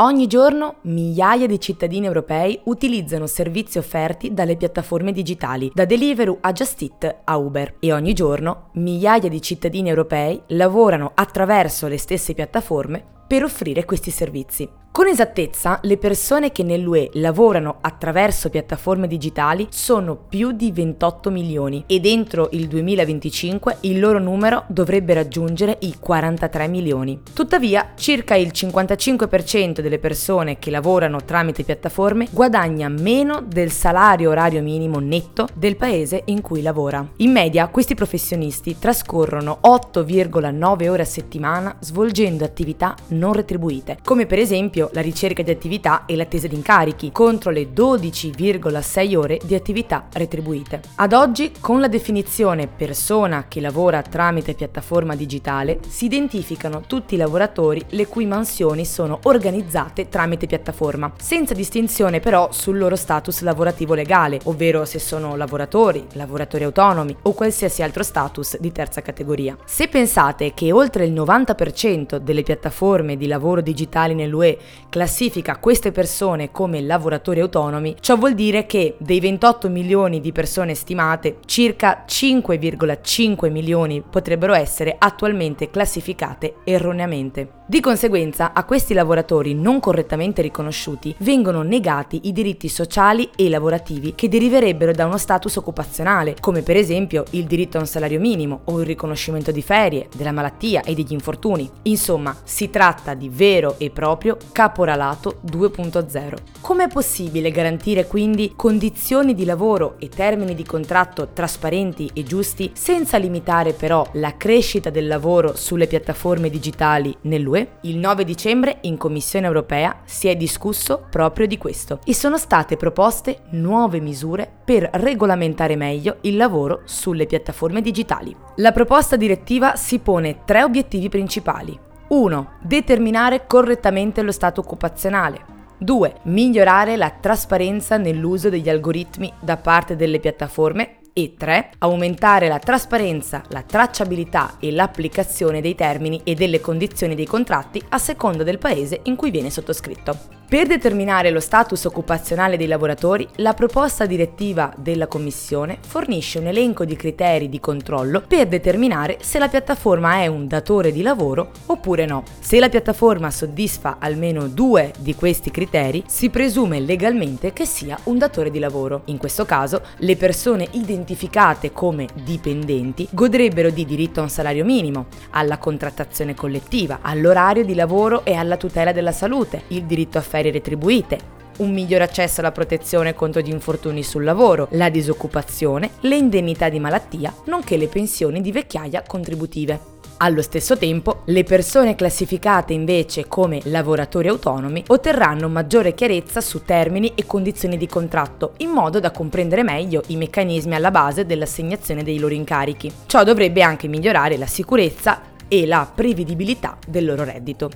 Ogni giorno migliaia di cittadini europei utilizzano servizi offerti dalle piattaforme digitali, da Deliveroo a Just Eat a Uber, e ogni giorno migliaia di cittadini europei lavorano attraverso le stesse piattaforme per offrire questi servizi. Con esattezza, le persone che nell'UE lavorano attraverso piattaforme digitali sono più di 28 milioni e dentro il 2025 il loro numero dovrebbe raggiungere i 43 milioni. Tuttavia, circa il 55% delle persone che lavorano tramite piattaforme guadagna meno del salario orario minimo netto del paese in cui lavora. In media, questi professionisti trascorrono 8,9 ore a settimana svolgendo attività non retribuite, come per esempio la ricerca di attività e l'attesa di incarichi, contro le 12,6 ore di attività retribuite. Ad oggi, con la definizione persona che lavora tramite piattaforma digitale, si identificano tutti i lavoratori le cui mansioni sono organizzate tramite piattaforma, senza distinzione però sul loro status lavorativo legale, ovvero se sono lavoratori, lavoratori autonomi o qualsiasi altro status di terza categoria. Se pensate che oltre il 90% delle piattaforme di lavoro digitali nell'UE classifica queste persone come lavoratori autonomi, ciò vuol dire che dei 28 milioni di persone stimate, circa 5,5 milioni potrebbero essere attualmente classificate erroneamente. Di conseguenza, a questi lavoratori non correttamente riconosciuti vengono negati i diritti sociali e lavorativi che deriverebbero da uno status occupazionale, come per esempio il diritto a un salario minimo o il riconoscimento di ferie, della malattia e degli infortuni. Insomma, si tratta di vero e proprio caporalato 2.0. Com'è possibile garantire quindi condizioni di lavoro e termini di contratto trasparenti e giusti senza limitare però la crescita del lavoro sulle piattaforme digitali nell'UE? il 9 dicembre in Commissione europea si è discusso proprio di questo e sono state proposte nuove misure per regolamentare meglio il lavoro sulle piattaforme digitali. La proposta direttiva si pone tre obiettivi principali. 1. Determinare correttamente lo stato occupazionale. 2. Migliorare la trasparenza nell'uso degli algoritmi da parte delle piattaforme e 3. Aumentare la trasparenza, la tracciabilità e l'applicazione dei termini e delle condizioni dei contratti a seconda del paese in cui viene sottoscritto. Per determinare lo status occupazionale dei lavoratori, la proposta direttiva della Commissione fornisce un elenco di criteri di controllo per determinare se la piattaforma è un datore di lavoro oppure no. Se la piattaforma soddisfa almeno due di questi criteri, si presume legalmente che sia un datore di lavoro. In questo caso, le persone identificate come dipendenti godrebbero di diritto a un salario minimo, alla contrattazione collettiva, all'orario di lavoro e alla tutela della salute, il diritto a ferie retribuite, un miglior accesso alla protezione contro gli infortuni sul lavoro, la disoccupazione, le indennità di malattia, nonché le pensioni di vecchiaia contributive. Allo stesso tempo, le persone classificate invece come lavoratori autonomi otterranno maggiore chiarezza su termini e condizioni di contratto, in modo da comprendere meglio i meccanismi alla base dell'assegnazione dei loro incarichi. Ciò dovrebbe anche migliorare la sicurezza e la prevedibilità del loro reddito.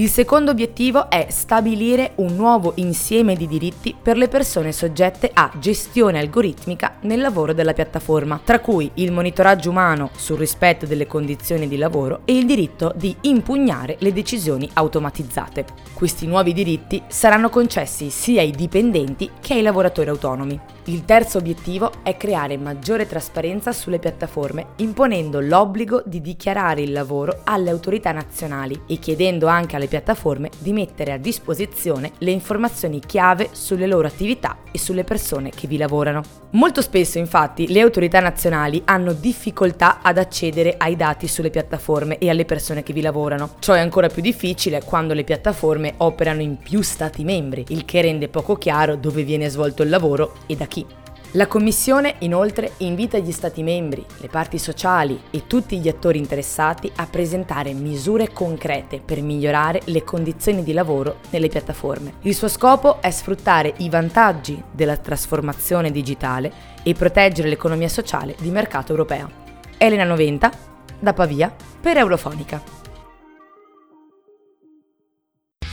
Il secondo obiettivo è stabilire un nuovo insieme di diritti per le persone soggette a gestione algoritmica nel lavoro della piattaforma, tra cui il monitoraggio umano sul rispetto delle condizioni di lavoro e il diritto di impugnare le decisioni automatizzate. Questi nuovi diritti saranno concessi sia ai dipendenti che ai lavoratori autonomi. Il terzo obiettivo è creare maggiore trasparenza sulle piattaforme, imponendo l'obbligo di dichiarare il lavoro alle autorità nazionali e chiedendo anche alle piattaforme di mettere a disposizione le informazioni chiave sulle loro attività e sulle persone che vi lavorano. Molto spesso infatti le autorità nazionali hanno difficoltà ad accedere ai dati sulle piattaforme e alle persone che vi lavorano. Ciò è ancora più difficile quando le piattaforme operano in più stati membri, il che rende poco chiaro dove viene svolto il lavoro e da chi. La Commissione inoltre invita gli Stati membri, le parti sociali e tutti gli attori interessati a presentare misure concrete per migliorare le condizioni di lavoro nelle piattaforme. Il suo scopo è sfruttare i vantaggi della trasformazione digitale e proteggere l'economia sociale di mercato europeo. Elena Noventa, da Pavia, per Eurofonica.